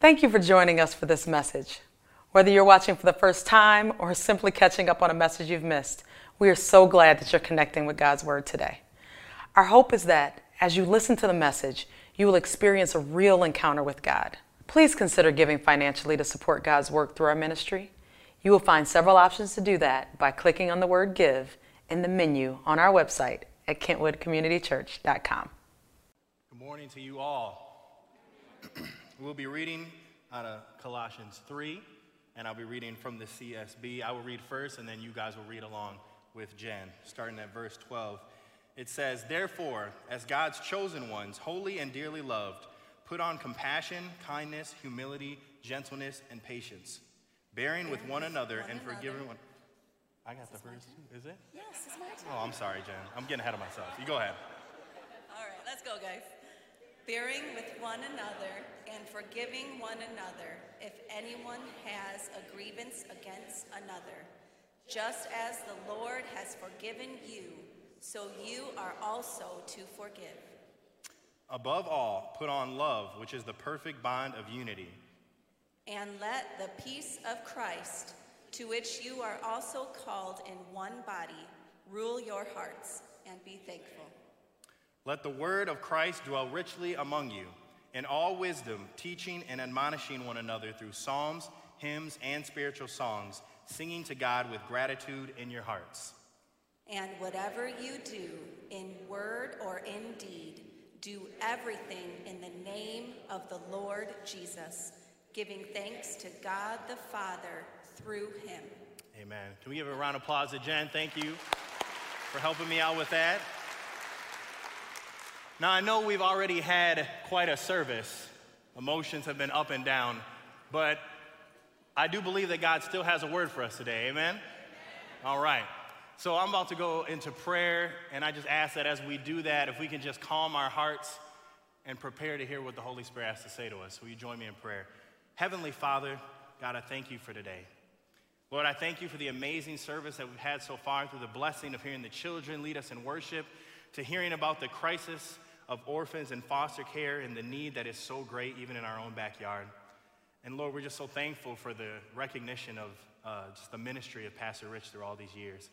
Thank you for joining us for this message. Whether you're watching for the first time or simply catching up on a message you've missed, we are so glad that you're connecting with God's Word today. Our hope is that as you listen to the message, you will experience a real encounter with God. Please consider giving financially to support God's work through our ministry. You will find several options to do that by clicking on the word give in the menu on our website at kentwoodcommunitychurch.com. Good morning to you all. We'll be reading out of Colossians 3, and I'll be reading from the CSB. I will read first, and then you guys will read along with Jen, starting at verse 12. It says, Therefore, as God's chosen ones, holy and dearly loved, put on compassion, kindness, humility, gentleness, and patience, bearing with one another and forgiving one. I got the first two. Is it? Yes, it's my turn. Oh, I'm sorry, Jen. I'm getting ahead of myself. You go ahead. All right, let's go, guys. Bearing with one another and forgiving one another if anyone has a grievance against another. Just as the Lord has forgiven you, so you are also to forgive. Above all, put on love, which is the perfect bond of unity. And let the peace of Christ, to which you are also called in one body, rule your hearts and be thankful. Let the word of Christ dwell richly among you, in all wisdom, teaching and admonishing one another through psalms, hymns, and spiritual songs, singing to God with gratitude in your hearts. And whatever you do, in word or in deed, do everything in the name of the Lord Jesus, giving thanks to God the Father through him. Amen. Can we give a round of applause to Jen? Thank you for helping me out with that. Now, I know we've already had quite a service. Emotions have been up and down, but I do believe that God still has a word for us today. Amen? All right. So I'm about to go into prayer, and I just ask that as we do that, if we can just calm our hearts and prepare to hear what the Holy Spirit has to say to us. Will you join me in prayer? Heavenly Father, God, I thank you for today. Lord, I thank you for the amazing service that we've had so far through the blessing of hearing the children lead us in worship, to hearing about the crisis of orphans and foster care and the need that is so great even in our own backyard. And Lord, we're just so thankful for the recognition of uh, just the ministry of Pastor Rich through all these years.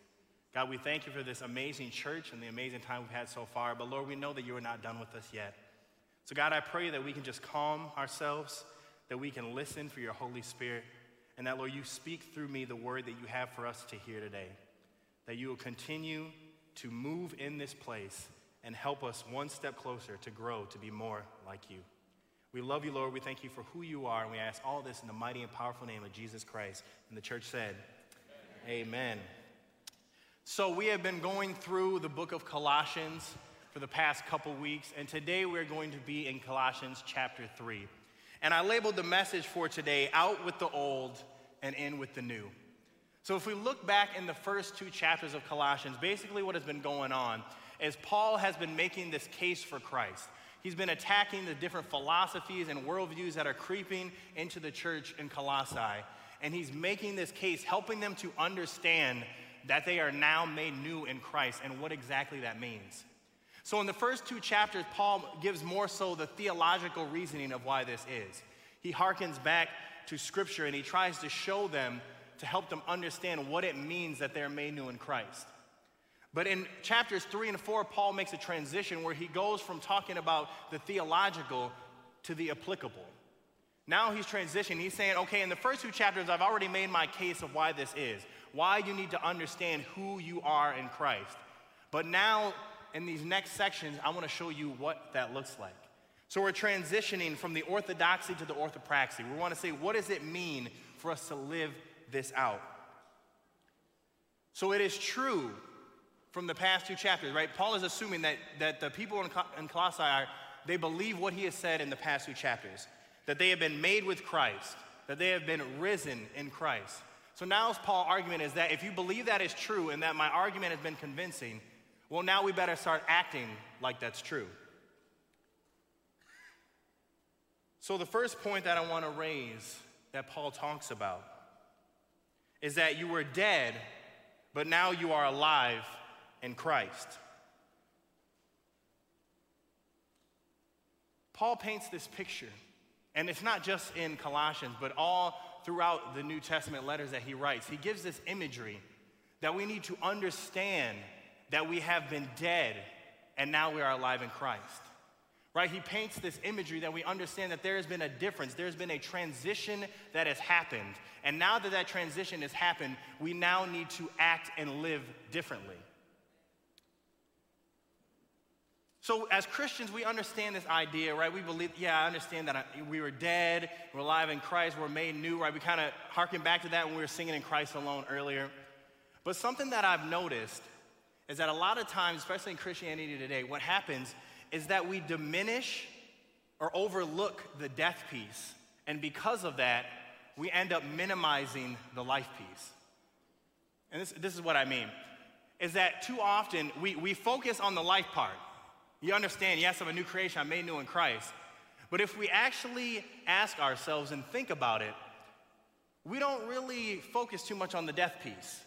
God, we thank you for this amazing church and the amazing time we've had so far. But Lord, we know that you are not done with us yet. So, God, I pray that we can just calm ourselves, that we can listen for your Holy Spirit, and that, Lord, you speak through me the word that you have for us to hear today. That you will continue to move in this place and help us one step closer to grow to be more like you. We love you, Lord. We thank you for who you are, and we ask all this in the mighty and powerful name of Jesus Christ. And the church said, Amen. Amen. So, we have been going through the book of Colossians for the past couple weeks, and today we're going to be in Colossians chapter 3. And I labeled the message for today, Out with the Old and In with the New. So, if we look back in the first two chapters of Colossians, basically what has been going on as Paul has been making this case for Christ. He's been attacking the different philosophies and worldviews that are creeping into the church in Colossae. And he's making this case, helping them to understand that they are now made new in Christ and what exactly that means. So, in the first two chapters, Paul gives more so the theological reasoning of why this is. He harkens back to Scripture and he tries to show them to help them understand what it means that they're made new in Christ. But in chapters three and four, Paul makes a transition where he goes from talking about the theological to the applicable. Now he's transitioning. He's saying, okay, in the first two chapters, I've already made my case of why this is, why you need to understand who you are in Christ. But now, in these next sections, I want to show you what that looks like. So we're transitioning from the orthodoxy to the orthopraxy. We want to say, what does it mean for us to live this out? So it is true from the past two chapters, right? Paul is assuming that, that the people in, in Colossae are, they believe what he has said in the past two chapters, that they have been made with Christ, that they have been risen in Christ. So now Paul's argument is that if you believe that is true and that my argument has been convincing, well, now we better start acting like that's true. So the first point that I want to raise that Paul talks about is that you were dead, but now you are alive in Christ. Paul paints this picture, And it's not just in Colossians, but all throughout the New Testament letters that he writes. He gives this imagery that we need to understand that we have been dead and now we are alive in Christ. Right? He paints this imagery that we understand that there has been a difference. There's been a transition that has happened. And now that that transition has happened, we now need to act and live differently. So, as Christians, we understand this idea, right? We believe, yeah, I understand that we were dead, we're alive in Christ, we're made new, right? We kind of harken back to that when we were singing in Christ alone earlier. But something that I've noticed is that a lot of times, especially in Christianity today, what happens is that we diminish or overlook the death piece. And because of that, we end up minimizing the life piece. And this, this is what I mean is that too often we, we focus on the life part. You understand, yes, I'm a new creation, I'm made new in Christ. But if we actually ask ourselves and think about it, we don't really focus too much on the death piece.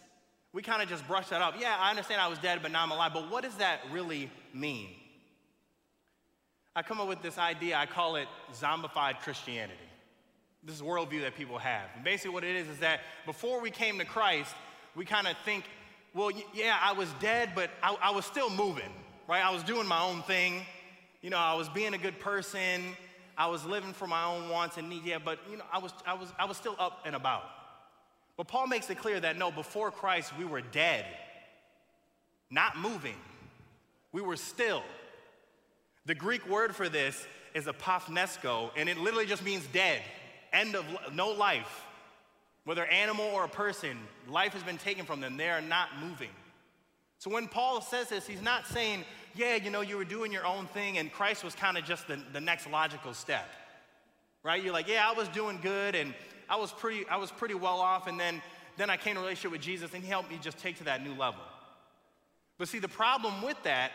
We kind of just brush that off. Yeah, I understand I was dead, but now I'm alive. But what does that really mean? I come up with this idea, I call it zombified Christianity. This is worldview that people have. And basically, what it is is that before we came to Christ, we kind of think, well, yeah, I was dead, but I, I was still moving right? I was doing my own thing. You know, I was being a good person. I was living for my own wants and needs. Yeah, but you know, I was, I was, I was still up and about. But Paul makes it clear that no, before Christ, we were dead, not moving. We were still. The Greek word for this is apothnesko, and it literally just means dead, end of no life. Whether animal or a person, life has been taken from them. They are not moving. So when Paul says this, he's not saying, yeah, you know, you were doing your own thing and Christ was kind of just the, the next logical step. Right? You're like, yeah, I was doing good and I was pretty, I was pretty well off, and then, then I came to relationship with Jesus and he helped me just take to that new level. But see, the problem with that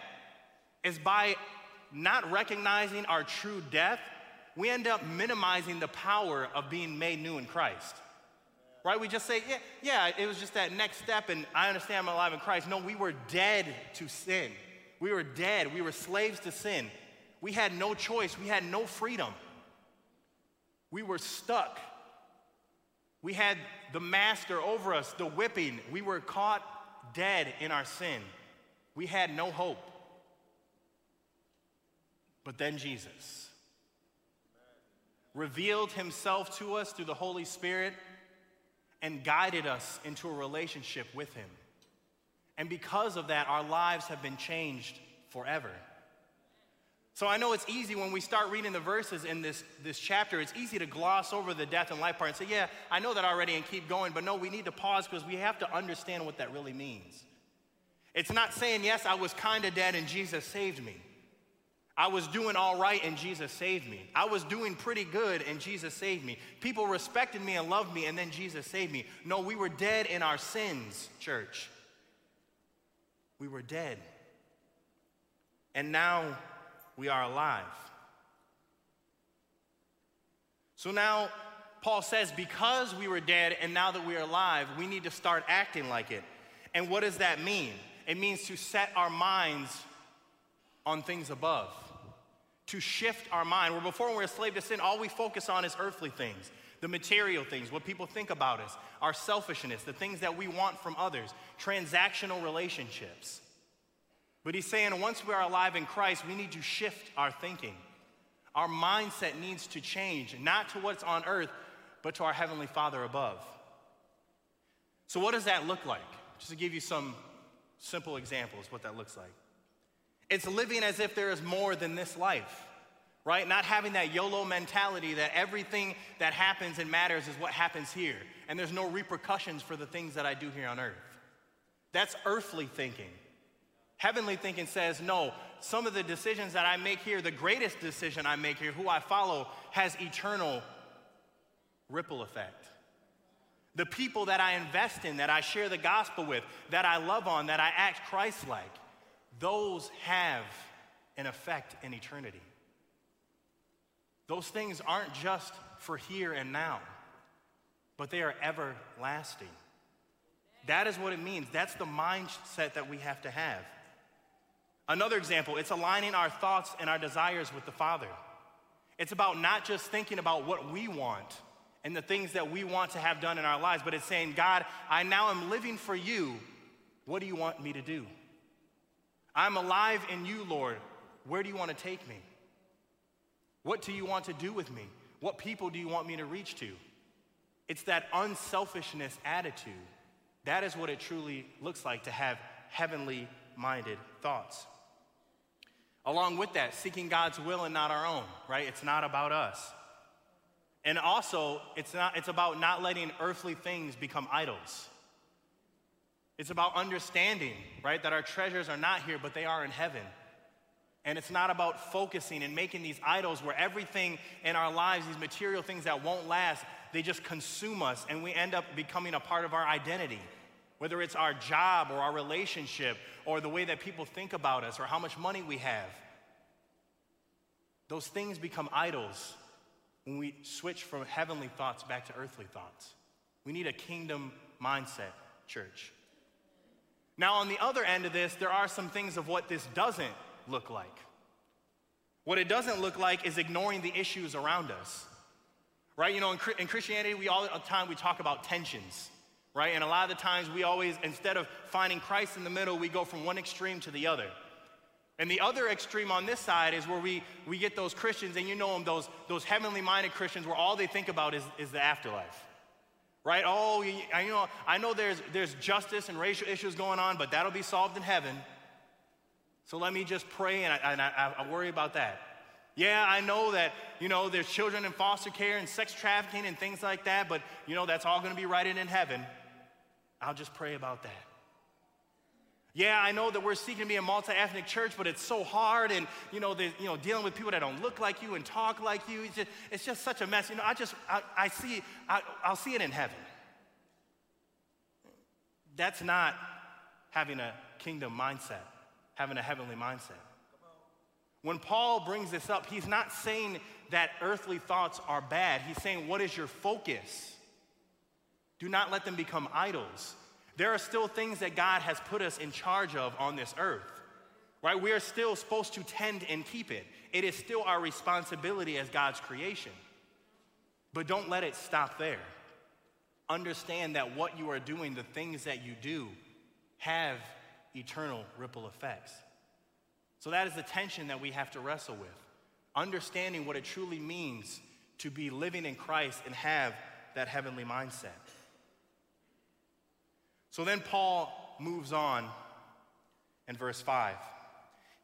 is by not recognizing our true death, we end up minimizing the power of being made new in Christ right? We just say, yeah, yeah, it was just that next step, and I understand I'm alive in Christ. No, we were dead to sin. We were dead. We were slaves to sin. We had no choice. We had no freedom. We were stuck. We had the master over us, the whipping. We were caught dead in our sin. We had no hope. But then Jesus revealed himself to us through the Holy Spirit and guided us into a relationship with Him. And because of that, our lives have been changed forever. So I know it's easy when we start reading the verses in this, this chapter, it's easy to gloss over the death and life part and say, yeah, I know that already and keep going. But no, we need to pause because we have to understand what that really means. It's not saying, yes, I was kind of dead and Jesus saved me. I was doing all right and Jesus saved me. I was doing pretty good and Jesus saved me. People respected me and loved me and then Jesus saved me. No, we were dead in our sins, church. We were dead. And now we are alive. So now Paul says, because we were dead and now that we are alive, we need to start acting like it. And what does that mean? It means to set our minds on things above to shift our mind. Where before, when we're a slave to sin, all we focus on is earthly things, the material things, what people think about us, our selfishness, the things that we want from others, transactional relationships. But he's saying once we are alive in Christ, we need to shift our thinking. Our mindset needs to change, not to what's on earth, but to our Heavenly Father above. So, what does that look like? Just to give you some simple examples, what that looks like. It's living as if there is more than this life, right? Not having that YOLO mentality that everything that happens and matters is what happens here, and there's no repercussions for the things that I do here on earth. That's earthly thinking. Heavenly thinking says, no, some of the decisions that I make here, the greatest decision I make here, who I follow, has eternal ripple effect. The people that I invest in, that I share the gospel with, that I love on, that I act Christ like, those have an effect in eternity. Those things aren't just for here and now, but they are everlasting. That is what it means. That's the mindset that we have to have. Another example, it's aligning our thoughts and our desires with the Father. It's about not just thinking about what we want and the things that we want to have done in our lives, but it's saying, God, I now am living for you. What do you want me to do? I'm alive in you, Lord. Where do you want to take me? What do you want to do with me? What people do you want me to reach to? It's that unselfishness attitude. That is what it truly looks like to have heavenly minded thoughts. Along with that, seeking God's will and not our own, right? It's not about us. And also, it's, not, it's about not letting earthly things become idols. It's about understanding, right, that our treasures are not here, but they are in heaven. And it's not about focusing and making these idols where everything in our lives, these material things that won't last, they just consume us and we end up becoming a part of our identity. Whether it's our job or our relationship or the way that people think about us or how much money we have. Those things become idols when we switch from heavenly thoughts back to earthly thoughts. We need a kingdom mindset, church. Now, on the other end of this, there are some things of what this doesn't look like. What it doesn't look like is ignoring the issues around us. Right? You know, in, in Christianity, we all the time we talk about tensions, right? And a lot of the times we always, instead of finding Christ in the middle, we go from one extreme to the other. And the other extreme on this side is where we, we get those Christians, and you know them, those, those heavenly minded Christians, where all they think about is, is the afterlife. Right? Oh, I, you know, I know there's, there's justice and racial issues going on, but that'll be solved in heaven. So let me just pray and I, and I, I worry about that. Yeah, I know that, you know, there's children in foster care and sex trafficking and things like that, but, you know, that's all going to be righted in heaven. I'll just pray about that. Yeah, I know that we're seeking to be a multi-ethnic church, but it's so hard, and you know, you know, dealing with people that don't look like you and talk like you, it's just, it's just such a mess. You know, I just, I, I see, I, I'll see it in heaven. That's not having a kingdom mindset, having a heavenly mindset. When Paul brings this up, he's not saying that earthly thoughts are bad. He's saying, what is your focus? Do not let them become idols. There are still things that God has put us in charge of on this earth, right? We are still supposed to tend and keep it. It is still our responsibility as God's creation. But don't let it stop there. Understand that what you are doing, the things that you do, have eternal ripple effects. So that is the tension that we have to wrestle with. Understanding what it truly means to be living in Christ and have that heavenly mindset. So then Paul moves on in verse 5.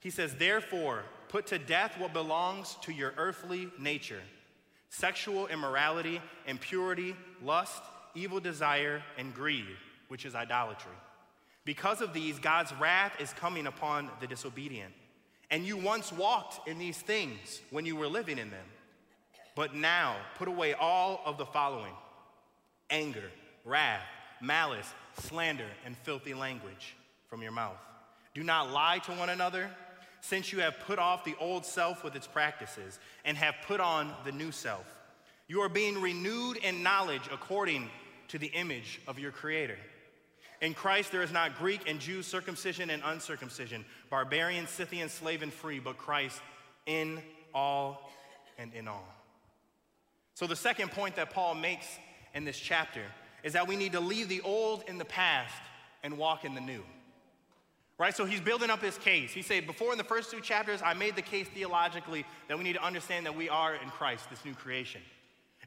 He says, Therefore, put to death what belongs to your earthly nature sexual immorality, impurity, lust, evil desire, and greed, which is idolatry. Because of these, God's wrath is coming upon the disobedient. And you once walked in these things when you were living in them. But now, put away all of the following anger, wrath, malice slander, and filthy language from your mouth. Do not lie to one another, since you have put off the old self with its practices and have put on the new self. You are being renewed in knowledge according to the image of your Creator. In Christ, there is not Greek and Jew, circumcision and uncircumcision, barbarian, Scythian, slave, and free, but Christ in all and in all. So, the second point that Paul makes in this chapter is that we need to leave the old in the past and walk in the new. Right? So he's building up his case. He said, before in the first two chapters, I made the case theologically that we need to understand that we are in Christ, this new creation.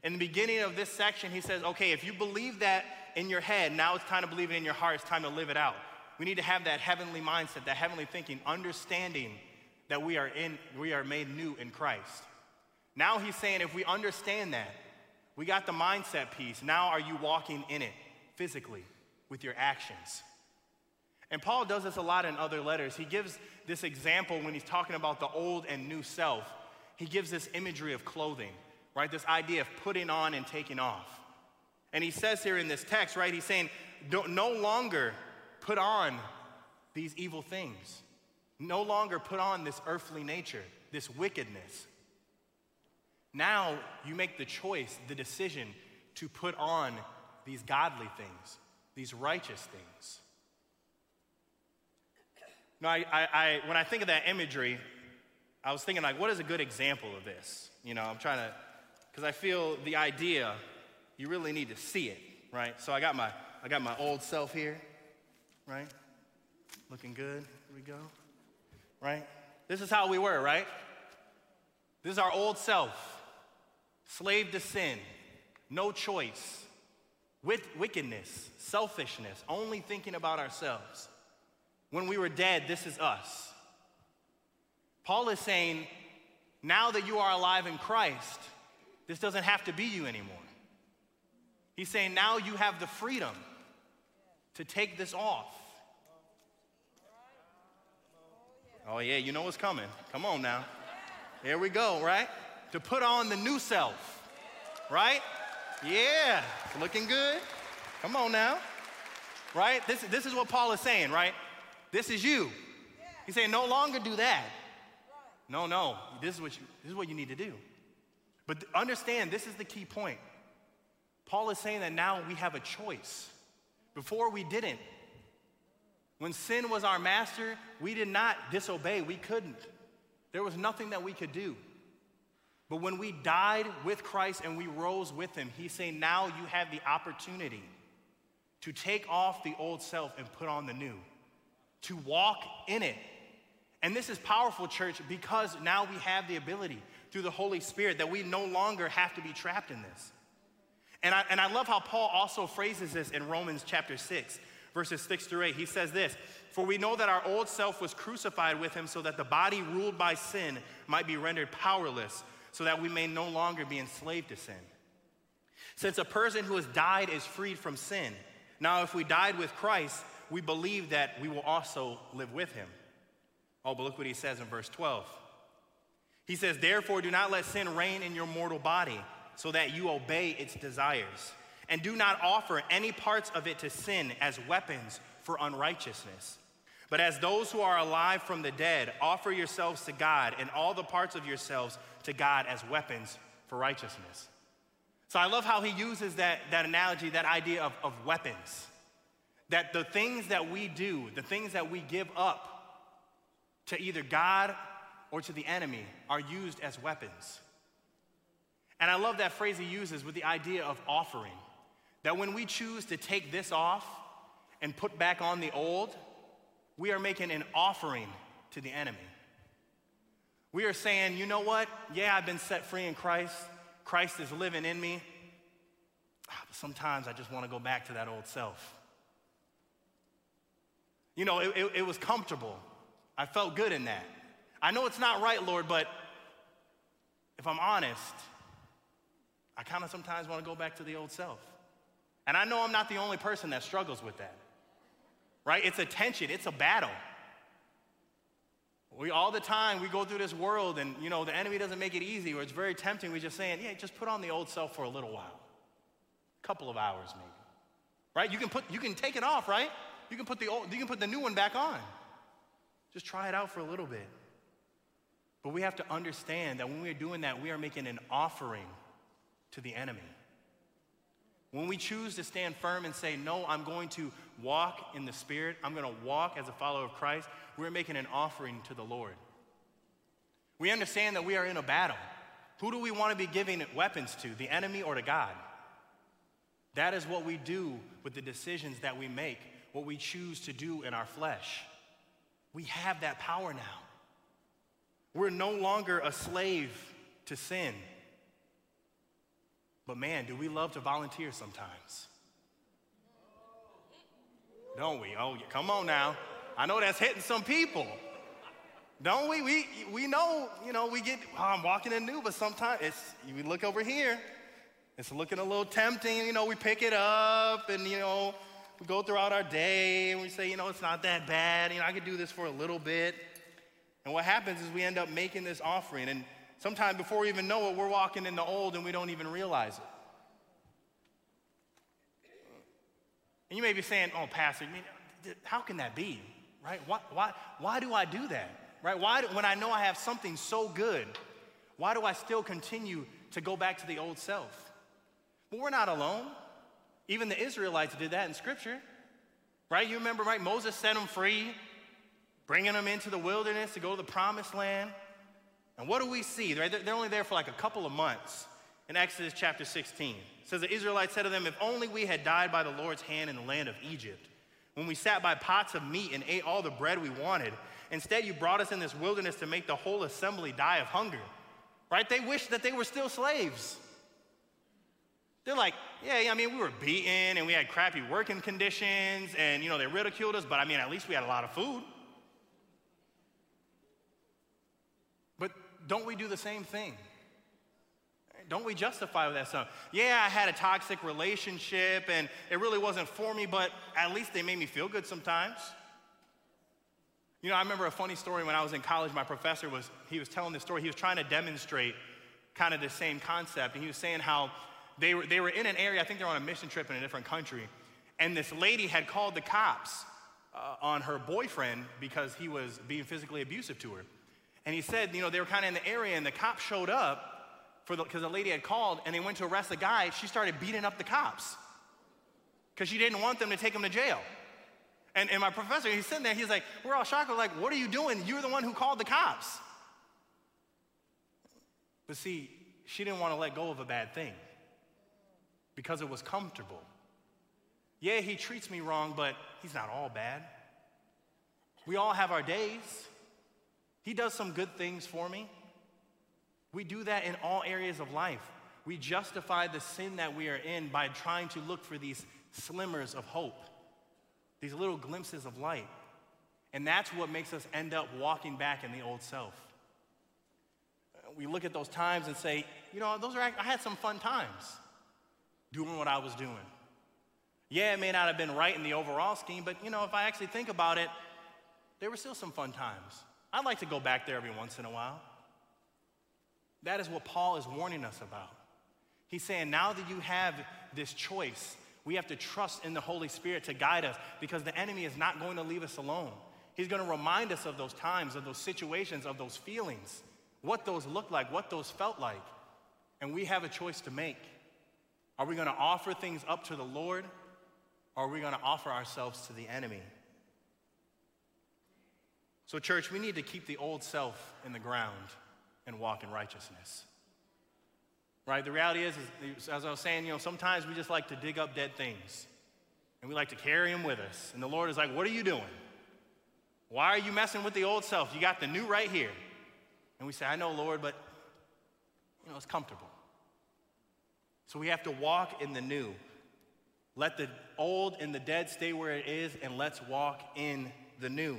In the beginning of this section, he says, okay, if you believe that in your head, now it's time to believe it in your heart, it's time to live it out. We need to have that heavenly mindset, that heavenly thinking, understanding that we are in, we are made new in Christ. Now he's saying if we understand that, we got the mindset piece. Now, are you walking in it physically with your actions? And Paul does this a lot in other letters. He gives this example when he's talking about the old and new self. He gives this imagery of clothing, right? This idea of putting on and taking off. And he says here in this text, right? He's saying, no longer put on these evil things. No longer put on this earthly nature, this wickedness. Now you make the choice, the decision to put on these godly things, these righteous things. Now, I, I, I, when I think of that imagery, I was thinking, like, what is a good example of this? You know, I'm trying to, because I feel the idea, you really need to see it, right? So I got my, I got my old self here, right? Looking good. Here we go. Right? This is how we were, right? This is our old self, slave to sin, no choice, with wickedness, selfishness, only thinking about ourselves. When we were dead, this is us. Paul is saying, now that you are alive in Christ, this doesn't have to be you anymore. He's saying, now you have the freedom to take this off. Oh, yeah, you know what's coming. Come on now. Here we go, right? To put on the new self, right? Yeah, looking good. Come on now. Right? This, this is what Paul is saying, right? This is you. He's saying, no longer do that. No, no. This is what you, this is what you need to do. But understand, this is the key point. Paul is saying that now we have a choice. Before we didn't. When sin was our master, we did not disobey. We couldn't. There was nothing that we could do. But when we died with Christ and we rose with him, he's saying now you have the opportunity to take off the old self and put on the new, to walk in it. And this is powerful, church, because now we have the ability through the Holy Spirit that we no longer have to be trapped in this. And I, and I love how Paul also phrases this in Romans chapter 6 verses 6 through 8. He says this For we know that our old self was crucified with him so that the body ruled by sin might be rendered powerless, so that we may no longer be enslaved to sin. Since a person who has died is freed from sin, now if we died with Christ, we believe that we will also live with him. Oh, but look what he says in verse 12. He says, Therefore, do not let sin reign in your mortal body, so that you obey its desires and do not offer any parts of it to sin as weapons for unrighteousness. But as those who are alive from the dead, offer yourselves to God and all the parts of yourselves to God as weapons for righteousness. So I love how he uses that, that analogy, that idea of, of weapons. That the things that we do, the things that we give up to either God or to the enemy, are used as weapons. And I love that phrase he uses with the idea of offering. That when we choose to take this off and put back on the old, we are making an offering to the enemy. We are saying, you know what? Yeah, I've been set free in Christ. Christ is living in me. Ah, but sometimes I just want to go back to that old self. You know, it, it, it was comfortable. I felt good in that. I know it's not right, Lord, but if I'm honest, I kind of sometimes want to go back to the old self. And I know I'm not the only person that struggles with that. Right? It's a tension, it's a battle. We all the time we go through this world and you know the enemy doesn't make it easy or it's very tempting. We're just saying, yeah, just put on the old self for a little while. A couple of hours maybe. Right? You can put you can take it off, right? You can put the old, you can put the new one back on. Just try it out for a little bit. But we have to understand that when we're doing that, we are making an offering to the enemy. When we choose to stand firm and say, No, I'm going to walk in the Spirit, I'm going to walk as a follower of Christ, we're making an offering to the Lord. We understand that we are in a battle. Who do we want to be giving weapons to, the enemy or to God? That is what we do with the decisions that we make, what we choose to do in our flesh. We have that power now. We're no longer a slave to sin. But man, do we love to volunteer sometimes? Don't we? Oh, come on now. I know that's hitting some people. Don't we? We, we know, you know, we get, oh, I'm walking in new, but sometimes it's, we look over here, it's looking a little tempting, you know, we pick it up and, you know, we go throughout our day and we say, you know, it's not that bad, you know, I could do this for a little bit. And what happens is we end up making this offering. And Sometimes before we even know it, we're walking in the old and we don't even realize it. And you may be saying, oh, Pastor, how can that be? Right? Why, why, why do I do that? Right? Why, when I know I have something so good, why do I still continue to go back to the old self? But we're not alone. Even the Israelites did that in Scripture. Right? You remember, right? Moses set them free, bringing them into the wilderness to go to the promised land. And what do we see? Right? They're only there for like a couple of months in Exodus chapter 16. It says the Israelites said to them, If only we had died by the Lord's hand in the land of Egypt, when we sat by pots of meat and ate all the bread we wanted. Instead, you brought us in this wilderness to make the whole assembly die of hunger. Right? They wish that they were still slaves. They're like, yeah, I mean, we were beaten and we had crappy working conditions and, you know, they ridiculed us, but I mean, at least we had a lot of food. But don't we do the same thing? Don't we justify that stuff? Yeah, I had a toxic relationship and it really wasn't for me, but at least they made me feel good sometimes. You know, I remember a funny story when I was in college. My professor was, he was telling this story. He was trying to demonstrate kind of the same concept. And he was saying how they were, they were in an area, I think they were on a mission trip in a different country. And this lady had called the cops uh, on her boyfriend because he was being physically abusive to her. And he said, you know, they were kind of in the area and the cops showed up because the, the lady had called and they went to arrest the guy. She started beating up the cops because she didn't want them to take him to jail. And, and my professor, he's sitting there, he's like, we're all shocked. We're like, what are you doing? You're the one who called the cops. But see, she didn't want to let go of a bad thing because it was comfortable. Yeah, he treats me wrong, but he's not all bad. We all have our days. He does some good things for me. We do that in all areas of life. We justify the sin that we are in by trying to look for these slimmers of hope, these little glimpses of light. And that's what makes us end up walking back in the old self. We look at those times and say, you know, those are, I had some fun times doing what I was doing. Yeah, it may not have been right in the overall scheme, but you know, if I actually think about it, there were still some fun times. I'd like to go back there every once in a while. That is what Paul is warning us about. He's saying, now that you have this choice, we have to trust in the Holy Spirit to guide us because the enemy is not going to leave us alone. He's going to remind us of those times, of those situations, of those feelings, what those looked like, what those felt like. And we have a choice to make. Are we going to offer things up to the Lord or are we going to offer ourselves to the enemy? So, church, we need to keep the old self in the ground and walk in righteousness. Right? The reality is, is, as I was saying, you know, sometimes we just like to dig up dead things and we like to carry them with us. And the Lord is like, What are you doing? Why are you messing with the old self? You got the new right here. And we say, I know, Lord, but, you know, it's comfortable. So we have to walk in the new. Let the old and the dead stay where it is, and let's walk in the new.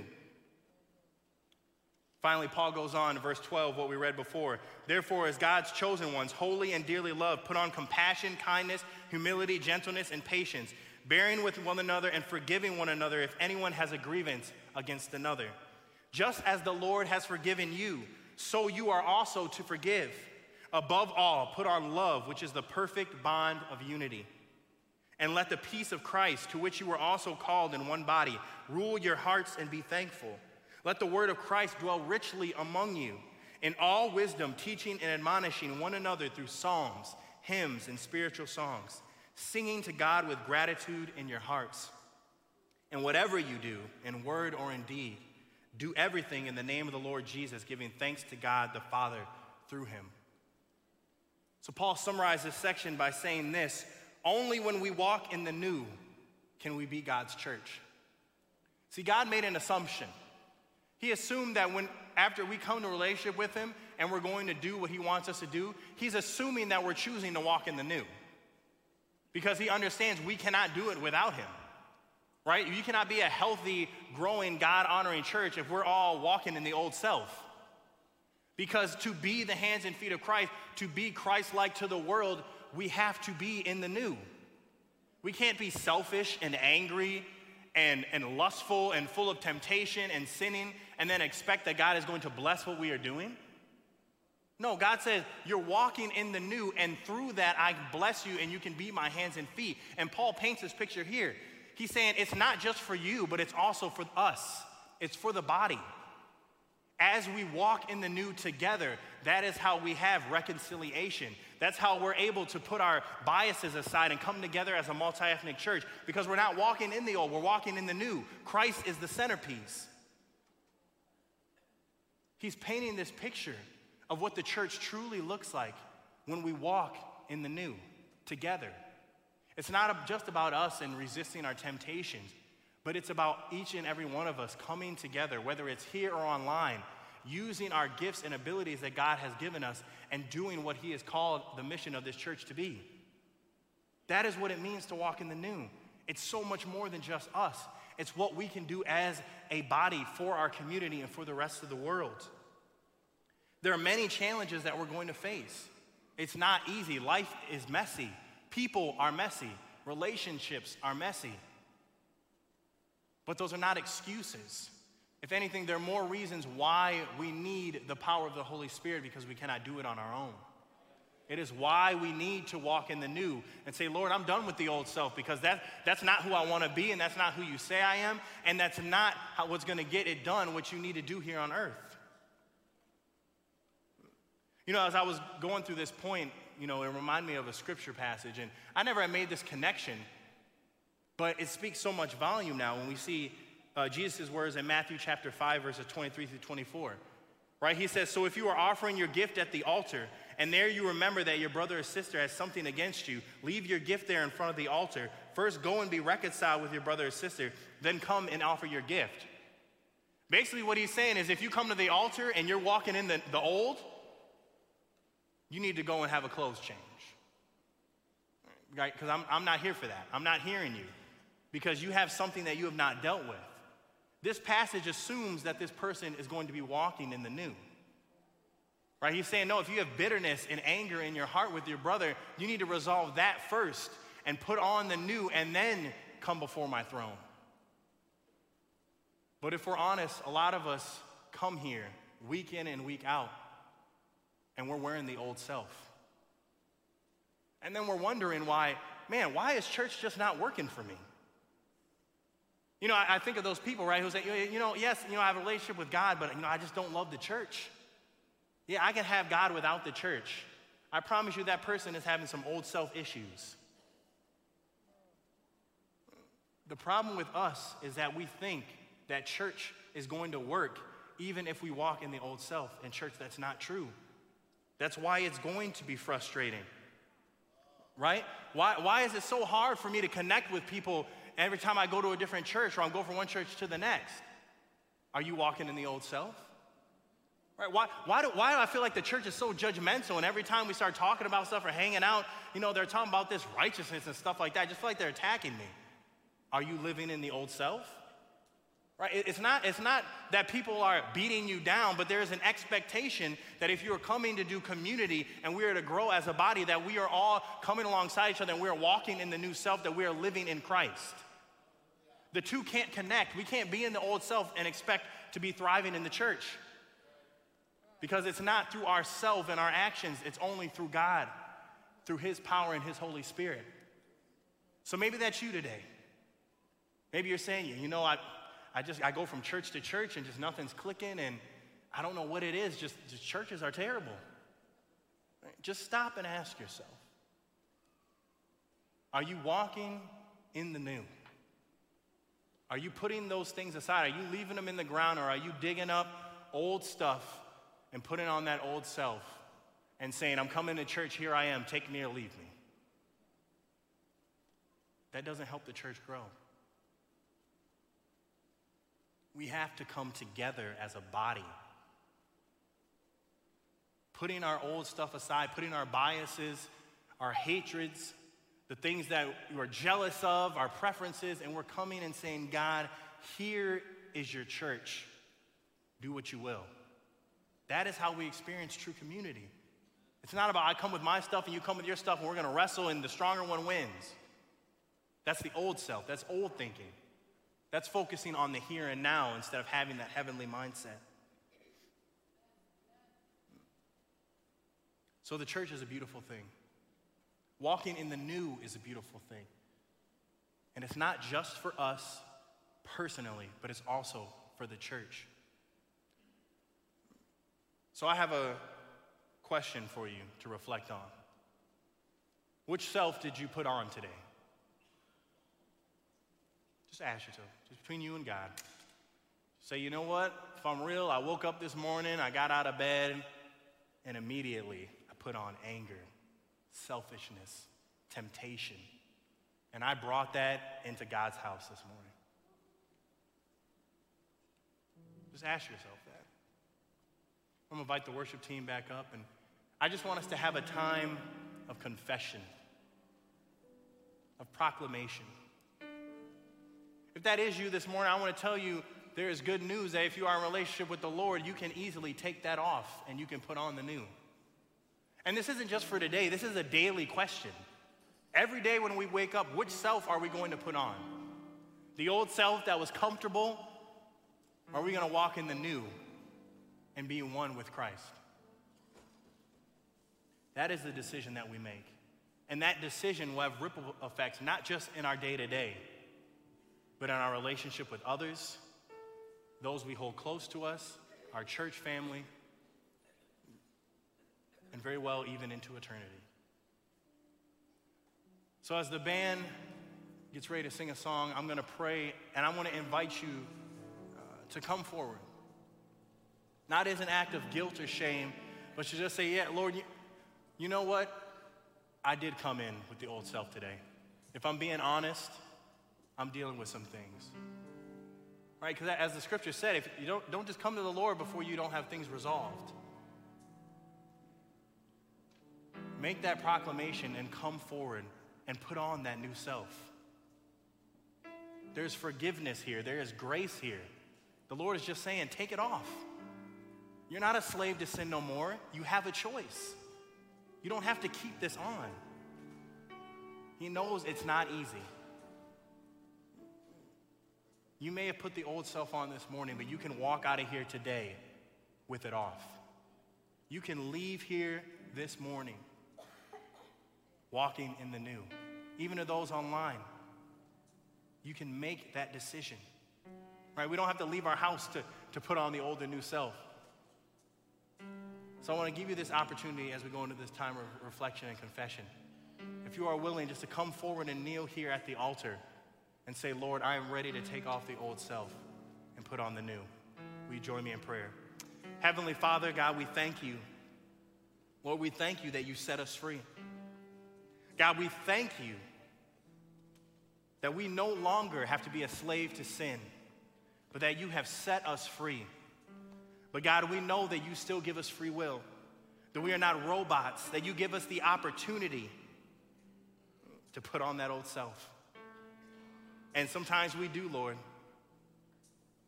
Finally, Paul goes on to verse 12, what we read before. Therefore, as God's chosen ones, holy and dearly loved, put on compassion, kindness, humility, gentleness, and patience, bearing with one another and forgiving one another if anyone has a grievance against another. Just as the Lord has forgiven you, so you are also to forgive. Above all, put on love, which is the perfect bond of unity. And let the peace of Christ, to which you were also called in one body, rule your hearts and be thankful. Let the word of Christ dwell richly among you, in all wisdom, teaching and admonishing one another through psalms, hymns, and spiritual songs, singing to God with gratitude in your hearts. And whatever you do, in word or in deed, do everything in the name of the Lord Jesus, giving thanks to God the Father through him. So, Paul summarizes this section by saying this only when we walk in the new can we be God's church. See, God made an assumption. He assumed that when after we come to relationship with him and we're going to do what he wants us to do, he's assuming that we're choosing to walk in the new. Because he understands we cannot do it without him. Right? You cannot be a healthy, growing, God honoring church if we're all walking in the old self. Because to be the hands and feet of Christ, to be Christ like to the world, we have to be in the new. We can't be selfish and angry and, and lustful and full of temptation and sinning and then expect that God is going to bless what we are doing. No, God says, You're walking in the new, and through that I bless you and you can be my hands and feet. And Paul paints this picture here. He's saying it's not just for you, but it's also for us, it's for the body. As we walk in the new together, that is how we have reconciliation. That's how we're able to put our biases aside and come together as a multi ethnic church because we're not walking in the old, we're walking in the new. Christ is the centerpiece. He's painting this picture of what the church truly looks like when we walk in the new together. It's not just about us and resisting our temptations, but it's about each and every one of us coming together, whether it's here or online, using our gifts and abilities that God has given us and doing what He has called the mission of this church to be. That is what it means to walk in the new. It's so much more than just us, it's what we can do as a body for our community and for the rest of the world. There are many challenges that we're going to face. It's not easy. Life is messy. People are messy. Relationships are messy. But those are not excuses. If anything, there are more reasons why we need the power of the Holy Spirit because we cannot do it on our own. It is why we need to walk in the new and say, Lord, I'm done with the old self because that, that's not who I want to be and that's not who you say I am and that's not how, what's going to get it done, what you need to do here on earth. You know, as I was going through this point, you know, it reminded me of a scripture passage and I never had made this connection, but it speaks so much volume now when we see uh, Jesus' words in Matthew chapter 5, verses 23 through 24. Right? He says, So if you are offering your gift at the altar, and there you remember that your brother or sister has something against you, leave your gift there in front of the altar. First, go and be reconciled with your brother or sister, then come and offer your gift. Basically, what he's saying is if you come to the altar and you're walking in the, the old, you need to go and have a clothes change. Right? Because I'm, I'm not here for that. I'm not hearing you because you have something that you have not dealt with. This passage assumes that this person is going to be walking in the new. Right? He's saying, no, if you have bitterness and anger in your heart with your brother, you need to resolve that first and put on the new and then come before my throne. But if we're honest, a lot of us come here week in and week out and we're wearing the old self. And then we're wondering why, man, why is church just not working for me? You know, I, I think of those people, right, who say, you know, yes, you know, I have a relationship with God, but, you know, I just don't love the church. Yeah, I can have God without the church. I promise you that person is having some old self issues. The problem with us is that we think that church is going to work even if we walk in the old self. In church, that's not true. That's why it's going to be frustrating. Right? Why, why is it so hard for me to connect with people every time I go to a different church or I'm going from one church to the next? Are you walking in the old self? Right? Why, why, do, why do I feel like the church is so judgmental and every time we start talking about stuff or hanging out, you know, they're talking about this righteousness and stuff like that. I just feel like they're attacking me. Are you living in the old self? Right? It's not, it's not that people are beating you down, but there is an expectation that if you're coming to do community and we are to grow as a body, that we are all coming alongside each other and we are walking in the new self, that we are living in Christ. The two can't connect. We can't be in the old self and expect to be thriving in the church. Because it's not through ourselves and our actions, it's only through God, through His power and His Holy Spirit. So maybe that's you today. Maybe you're saying, you know, I, I just I go from church to church and just nothing's clicking and I don't know what it is. Just, just churches are terrible. Just stop and ask yourself. Are you walking in the new? Are you putting those things aside? Are you leaving them in the ground or are you digging up old stuff and putting on that old self and saying, I'm coming to church, here I am, take me or leave me. That doesn't help the church grow. We have to come together as a body. Putting our old stuff aside, putting our biases, our hatreds, the things that we're jealous of, our preferences, and we're coming and saying, God, here is your church. Do what you will. That is how we experience true community. It's not about I come with my stuff and you come with your stuff and we're going to wrestle and the stronger one wins. That's the old self. That's old thinking. That's focusing on the here and now instead of having that heavenly mindset. So the church is a beautiful thing. Walking in the new is a beautiful thing. And it's not just for us personally, but it's also for the church. So I have a question for you to reflect on. Which self did you put on today? Just ask yourself, just between you and God. Say, you know what? If I'm real, I woke up this morning, I got out of bed, And immediately I put on anger, selfishness, temptation. And I brought that into God's house this morning. Just ask yourself. I'm going to invite the worship team back up, and I just want us to have a time of confession, of proclamation. If that is you this morning, I want to tell you there is good news that if you are in relationship with the Lord, you can easily take that off and you can put on the new. And this isn't just for today, this is a daily question. Every day when we wake up, which self are we going to put on? The old self that was comfortable? Or are we going to walk in the new and be one with Christ? That is the decision that we make. And that decision will have ripple effects, not just in our day to day, but in our relationship with others, those we hold close to us, our church family, and very well even into eternity. So, as the band gets ready to sing a song, I'm going to pray and I want to invite you uh, to come forward. Not as an act of guilt or shame, but to just say, Yeah, Lord, you, you know what? I did come in with the old self today. If I'm being honest, I'm dealing with some things. Right? Because as the scripture said, if you don't, don't just come to the Lord before you don't have things resolved. Make that proclamation and come forward and put on that new self. There's forgiveness here, there is grace here. The Lord is just saying, take it off. You're not a slave to sin no more. You have a choice. You don't have to keep this on. He knows it's not easy. You may have put the old self on this morning, but you can walk out of here today with it off. You can leave here this morning walking in the new. Even to those online, you can make that decision. Right? We don't have to leave our house to, to put on the old and new self. So I want to give you this opportunity as we go into this time of reflection and confession. If you are willing just to come forward and kneel here at the altar and say, Lord, I am ready to take off the old self and put on the new. Will you join me in prayer? Heavenly Father, God, we thank you. Lord, we thank you that you set us free. God, we thank you that we no longer have to be a slave to sin, but that you have set us free. But God, we know that you still give us free will, that we are not robots, that you give us the opportunity to put on that old self. And sometimes we do, Lord.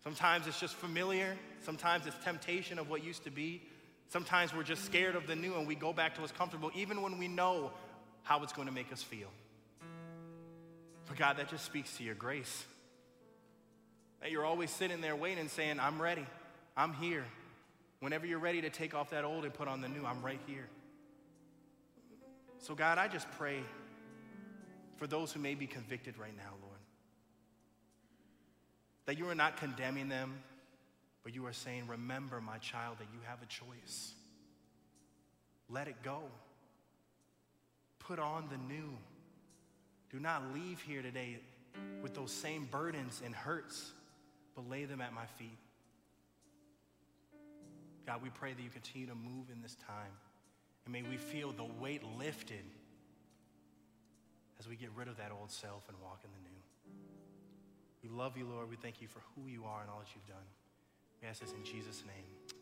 Sometimes it's just familiar. Sometimes it's temptation of what used to be. Sometimes we're just scared of the new and we go back to what's comfortable, even when we know how it's going to make us feel. But God, that just speaks to your grace. That you're always sitting there waiting, saying, I'm ready. I'm here. Whenever you're ready to take off that old and put on the new, I'm right here. So, God, I just pray for those who may be convicted right now, Lord. That you are not condemning them, but you are saying, Remember, my child, that you have a choice. Let it go. Put on the new. Do not leave here today with those same burdens and hurts, but lay them at my feet. God, we pray that you continue to move in this time. And may we feel the weight lifted as we get rid of that old self and walk in the new. We love you, Lord. We thank you for who you are and all that you've done. We ask this in Jesus' name.